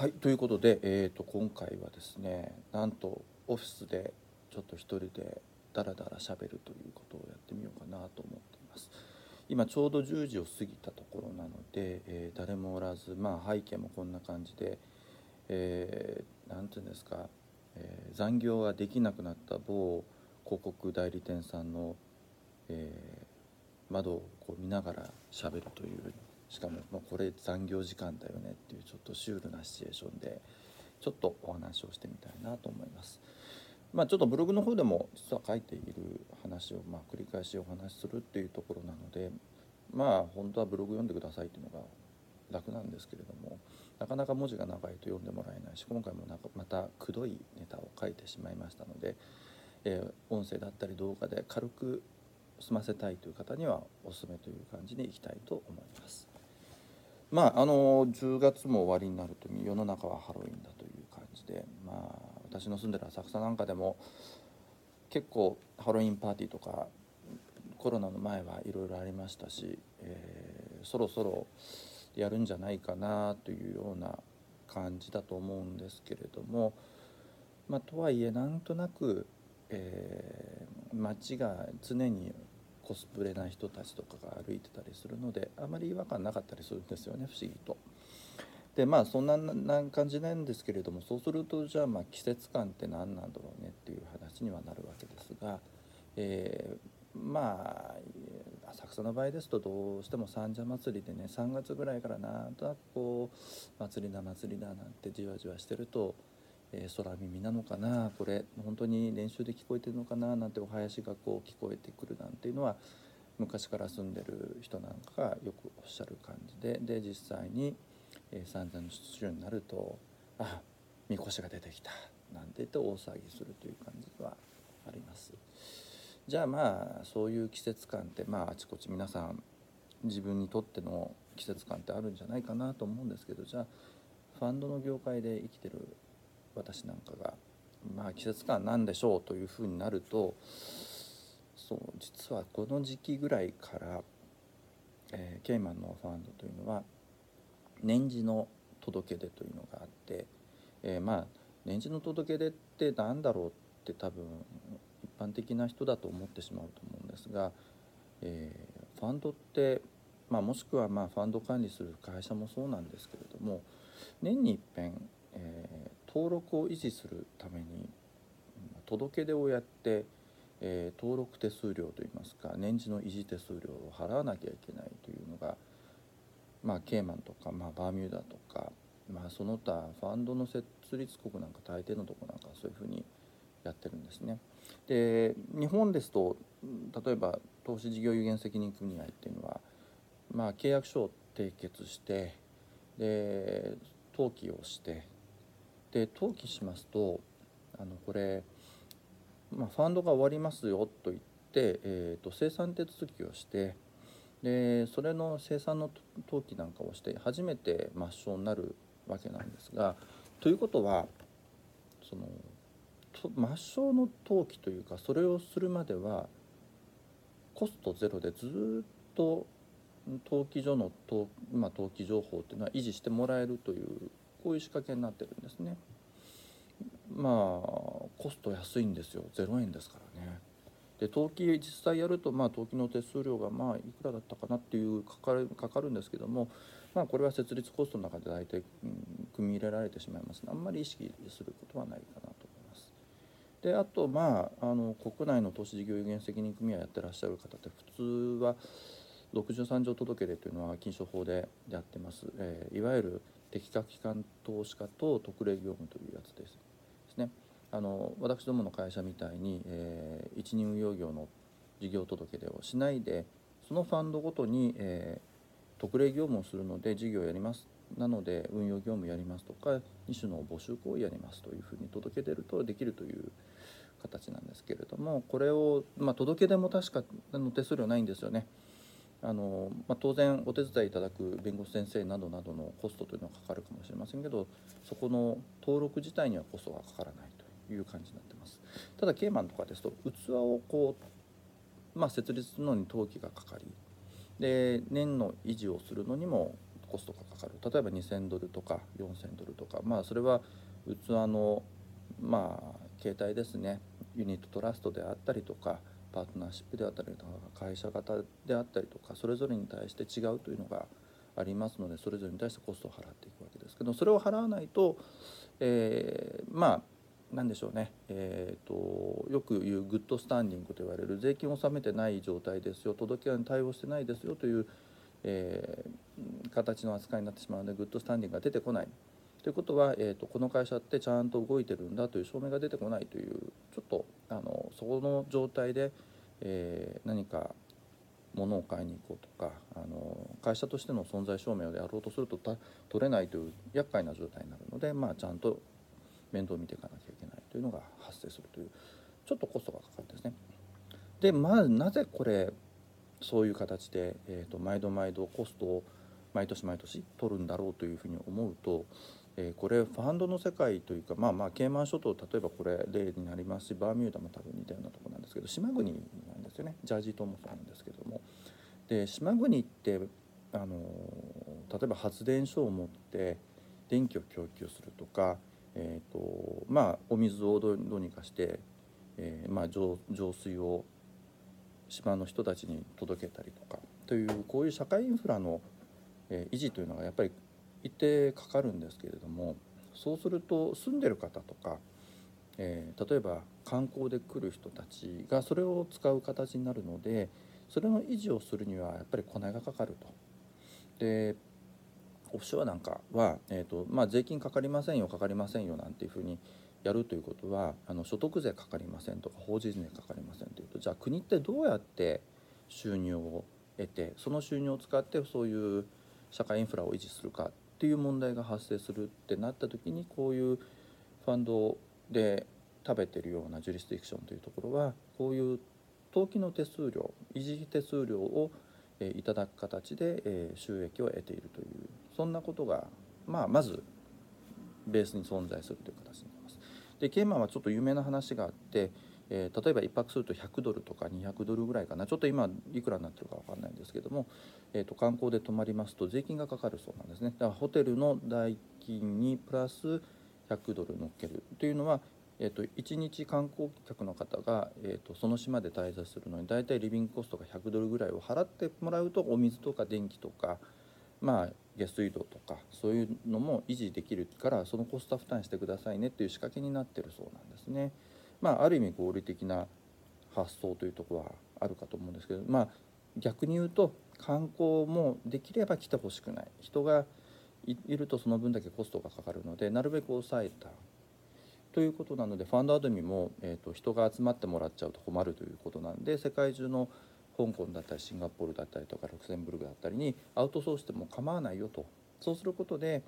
はいということで、えー、と今回はですねなんとオフィスでちょっと一人でダラダラしゃべるということをやってみようかなと思っています。今ちょうど10時を過ぎたところなので、えー、誰もおらずまあ背景もこんな感じで何、えー、て言うんですか、えー、残業ができなくなった某広告代理店さんの、え、窓をこう見ながらしゃべるというしかも、まあ、これ残業時間だよねっていうちょっとシュールなシチュエーションでちょっとお話をしてみたいなと思います。まあ、ちょっとブログの方でも実は書いている話をま繰り返しお話しするっていうところなのでまあ本当はブログ読んでくださいっていうのが楽なんですけれどもなかなか文字が長いと読んでもらえないし今回もなんかまたくどいネタを書いてしまいましたので、えー、音声だったり動画で軽く済ませたいという方にはおすすめという感じにいきたいと思います。まああの10月も終わりになると世の中はハロウィンだという感じでまあ私の住んでる浅草なんかでも結構ハロウィンパーティーとかコロナの前はいろいろありましたし、えー、そろそろやるんじゃないかなというような感じだと思うんですけれどもまあとはいえなんとなく、えー、街が常にコスプレな人たちとかが歩いてたりするのであまり違和感なかったりするんですよね不思議と。でまあそんなな感じなんですけれどもそうするとじゃあまあ季節感って何なんだろうねっていう話にはなるわけですが、えー、まあ浅草の場合ですとどうしても三社祭りでね3月ぐらいからなんとなくこう祭りだ祭りだなんてじわじわしてるとえー、空耳なのかな？これ本当に練習で聞こえてるのかな？なんてお囃子がこう聞こえてくるなんていうのは昔から住んでる人なんかがよくおっしゃる感じでで実際に、えー、三座の出場になると「あみこしが出てきた」なんて言って大騒ぎするという感じはあります。じゃあまあそういう季節感ってまああちこち皆さん自分にとっての季節感ってあるんじゃないかなと思うんですけどじゃあファンドの業界で生きてる私なんかがまあ季節感なんでしょうというふうになるとそう実はこの時期ぐらいから、えー、ケイマンのファンドというのは年次の届け出というのがあって、えー、まあ年次の届け出って何だろうって多分一般的な人だと思ってしまうと思うんですが、えー、ファンドって、まあ、もしくはまあファンド管理する会社もそうなんですけれども年にいっぺん、えー、登録を維持するために届け出をやって、えー、登録手数料といいますか年次の維持手数料を払わなきゃいけないというのが、まあ、ケイマンとか、まあ、バーミューダとか、まあ、その他ファンドの設立国なんか大抵のとこなんかそういうふうにやってるんですね。で日本ですと例えば投資事業有限責任組合っていうのは、まあ、契約書を締結してで登記をしてで登記しますとあのこれ、まあ、ファンドが終わりますよと言って、えーと、生産手続きをしてでそれの生産の登記なんかをして初めて抹消になるわけなんですがということはその抹消の登記というかそれをするまではコストゼロでずっと登記所の登,、まあ、登記情報っていうのは維持してもらえるというこういう仕掛けになってるんですね。まあコスト安いんですよ0円ですからね。で登記実際やるとまあ登記の手数料がまあいくらだったかなっていうかかるかかるんですけどもまあこれは設立コストの中で大体、うん、組み入れられてしまいますあんまり意識することはないかなと思います。であとまああの国内の投資事業有限責任組合やってらっしゃる方って普通は63条届出というのは禁書法でやってます、えー、いわゆる適格機関投資家と特例業務というやつです。ですね。あの私どもの会社みたいに、えー、一人運用業の事業届出をしないでそのファンドごとに、えー、特例業務をするので事業をやります。なので運用業務やりますとか2種の募集行為やりますというふうに届け出るとできるという形なんですけれどもこれを、まあ、届け出も確かの手数料ないんですよね。あのまあ、当然お手伝いいただく弁護士先生などなどのコストというのはかかるかもしれませんけどそこの登録自体にはコストがかからないという感じになってます。ただケーマンとかですと器をこう、まあ、設立するのに登記がかかりで年の維持をするのにもコストがかかる。例えば2,000ドルとか4,000ドルとかまあそれは器のまあ携帯ですねユニットトラストであったりとかパートナーシップであったりとか会社型であったりとかそれぞれに対して違うというのがありますのでそれぞれに対してコストを払っていくわけですけどそれを払わないと、えー、まあ何でしょうね、えーと、よく言う good standing と言われる税金を納めてない状態ですよ届け出に対応してないですよという、えー、形の扱いになってしまうので good standing が出てこない。ということは、えーと、この会社ってちゃんと動いてるんだという証明が出てこないというちょっとあのそこの状態で、えー、何か物を買いに行こうとかあの会社としての存在証明をやろうとすると取れないという厄介な状態になるので、まあ、ちゃんと面倒を見ていかなきゃいけないというのが発生するというちょっとコストがかかるんですね。でまあなぜこれそういう形で、えーと、毎度毎度コストを毎年毎年取るんだろうというふうに思うと、え、これファンドの世界というかまあまあケイマン諸島例えばこれ例になりますしバーミューダも多分似たようなとこなんですけど島国なんですよねジャージー島もそうなんですけども。で島国ってあの例えば発電所を持って電気を供給するとかえーとまあ、お水をどうにかして、えーまあ、浄浄水を島の人たちに届けたりとかというこういう社会インフラの、えー、維持というのがやっぱり一定かかるんですけれどもそうすると住んでる方とか、えー、例えば観光で来る人たちがそれを使う形になるのでそれの維持をするにはやっぱりコネがかかると。でオフショアなんかは、えーとまあ、税金かかりませんよかかりませんよなんていうふうにやるということはあの所得税かかりませんとか法人税かかりませんというとじゃあ国ってどうやって収入を得てその収入を使ってそういう社会インフラを維持するかっていう問題が発生するってなった時にこういうファンドで食べてるようなジュリスディクションというところはこういう登記の手数料維持手数料をいただく形で収益を得ているというそんなことが、まあ、まずベースに存在するという形になります。でケイマンはちょっと有名な話があって、えー、例えば1泊すると100ドルとか200ドルぐらいかなちょっと今いくらになってるか分かんないんですけども、えー、と観光で泊まりますと税金がかかるそうなんですねだからホテルの代金にプラス100ドル乗っけるというのは、えー、と1日観光客の方が、えー、とその島で滞在するのに大体リビングコストが100ドルぐらいを払ってもらうとお水とか電気とかまあ下水道とかそういうのも維持できるからそのコスト負担してくださいねっていう仕掛けになってるそうなんですね。まあ、ある意味合理的な発想というところはあるかと思うんですけど、まあ、逆に言うと観光もできれば来てほしくない。人がいるとその分だけコストがかかるのでなるべく抑えたということなのでファンドアドミも、えーと人が集まってもらっちゃうと困るということなんで世界中の香港だったりシンガポールだったりとかルクセンブルクだったりにアウトソースでも構わないよとそうすることで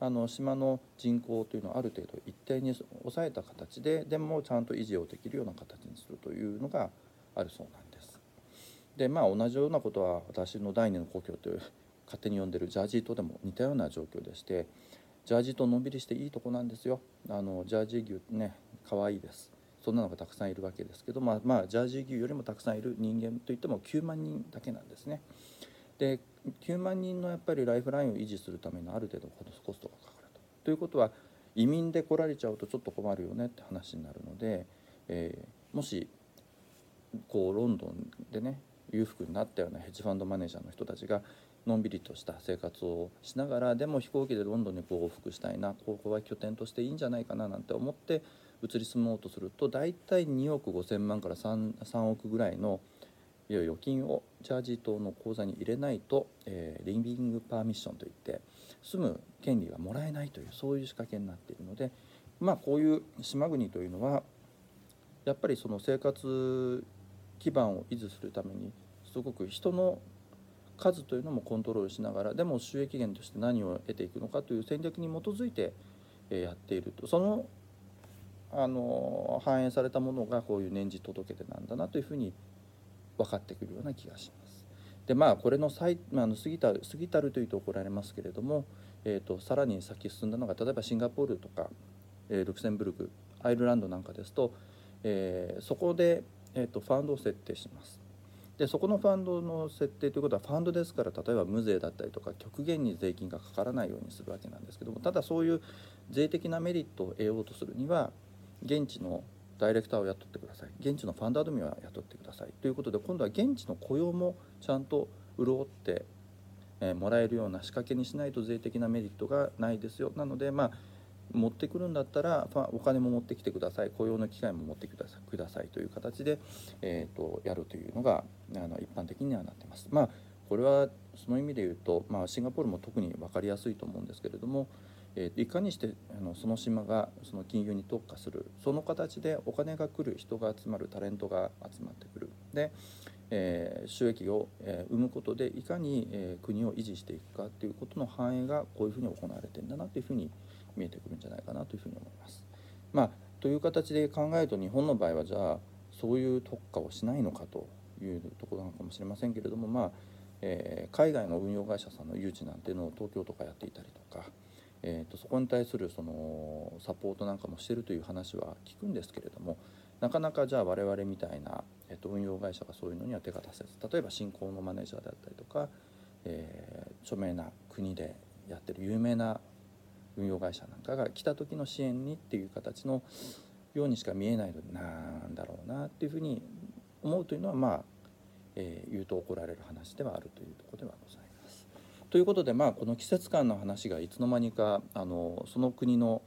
あの島の人口というのをある程度一定に抑えた形ででもちゃんと維持をできるような形にするというのがあるそうなんです。でまあ同じようなことは私の第二の故郷という勝手に呼んでるジャージー島でも似たような状況でしてジャージー島のんびりしていいとこなんですよ。あのジャージー牛ね可愛いです。そんなのがたくさんいるわけですけど、まあ、まあジャージー牛よりもたくさんいる人間といっても9万人だけなんですね。で9万人のやっぱりライフラインを維持するためのある程度コストがかかると。ということは移民で来られちゃうとちょっと困るよねって話になるので、えー、もしこうロンドンでね裕福になったようなヘッジファンドマネージャーの人たちがのんびりとした生活をしながらでも飛行機でロンドンに往復したいなここは拠点としていいんじゃないかななんて思って移り住もうとすると大体2億5,000万から 3, 3億ぐらいの預金をジャージー島の口座に入れないと、えー、リビングパーミッションといって住む権利がもらえないというそういう仕掛けになっているのでまあこういう島国というのはやっぱりその生活基盤を維持するためにすごく人の数というのもコントロールしながらでも収益源として何を得ていくのかという戦略に基づいてやっていると。そのあの反映されたものがこういう年次届け出なんだなというふうに分かってくるような気がします。でまあこれの最、まあ、過ぎた過ぎたるというと怒られますけれども、えーと、さらに先進んだのが例えばシンガポールとか、えー、ルクセンブルクアイルランドなんかですと、えー、そこで、えーと、ファンドを設定します。でそこのファンドの設定ということはファンドですから例えば無税だったりとか極限に税金がかからないようにするわけなんですけどもただそういう税的なメリットを得ようとするには現地のダイレクターを雇ってください。現地のファンドアドミンは雇ってください。ということで今度は現地の雇用もちゃんと潤ってえもらえるような仕掛けにしないと税的なメリットがないですよ。なのでまあ持ってくるんだったらお金も持ってきてください。雇用の機会も持ってくださいくださいという形で、えーと、やるというのがあの一般的にはなってます。まあこれはその意味で言うと、まあ、シンガポールも特に分かりやすいと思うんですけれども、えー、いかにしてあのその島がその金融に特化するその形でお金が来る人が集まるタレントが集まってくるで、えー、収益を、えー、生むことでいかに、えー、国を維持していくかっていうことの反映がこういうふうに行われてんだなというふうに見えてくるんじゃないかなというふうに思います。まあ、という形で考えると日本の場合はじゃあそういう特化をしないのかというところなのかもしれませんけれども、まあえー、海外の運用会社さんの誘致なんていうのを東京とかやっていたりとか、えーと、そこに対するそのサポートなんかもしてるという話は聞くんですけれどもなかなかじゃあ我々みたいな、えーと、運用会社がそういうのには手が出せず例えば新興のマネージャーであったりとか、えー、著名な国でやってる有名な運用会社なんかが来た時の支援にっていう形のようにしか見えないのでなんだろうなっていうふうに思うというのはまあ、えー、言うと怒られる話ではあるというところではございます。ということでまあこの季節感の話がいつの間にかあのその国の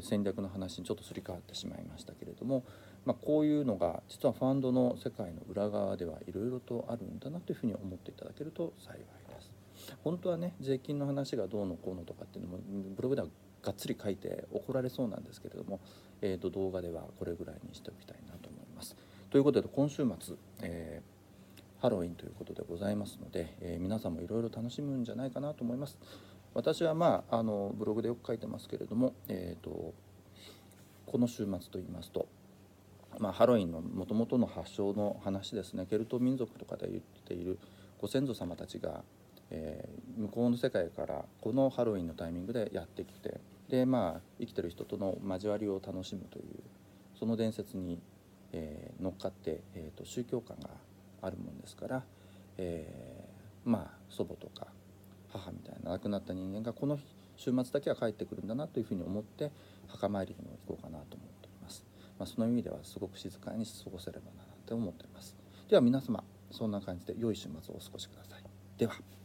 戦略の話にちょっとすり替わってしまいましたけれども、まあ、こういうのが実はファンドの世界の裏側ではいろいろとあるんだなというふうに思っていただけると幸いです。本当はね税金の話がどうのこうのとかっていうのもブログではがっつり書いて怒られそうなんですけれども、えー、と動画ではこれぐらいにしておきたいなと思います。ということで今週末、えー、ハロウィンということでございますので、えー、皆さんもいろいろ楽しむんじゃないかなと思います。私はまああのブログでよく書いてますけれども、えーと、この週末といいますと、まあ、ハロウィンのもともとの発祥の話ですねケルト民族とかで言っているご先祖様たちがえー、向こうの世界からこのハロウィンのタイミングでやってきてでまあ生きてる人との交わりを楽しむというその伝説に、えー、乗っかって、えーと、宗教観があるもんですから、えー、まあ祖母とか母みたいな亡くなった人間がこの週末だけは帰ってくるんだなというふうに思って墓参りにも行こうかなと思っております。まあ、その意味ではすごく静かに過ごせればなと思っております。では皆様そんな感じで良い週末をお過ごしください。では。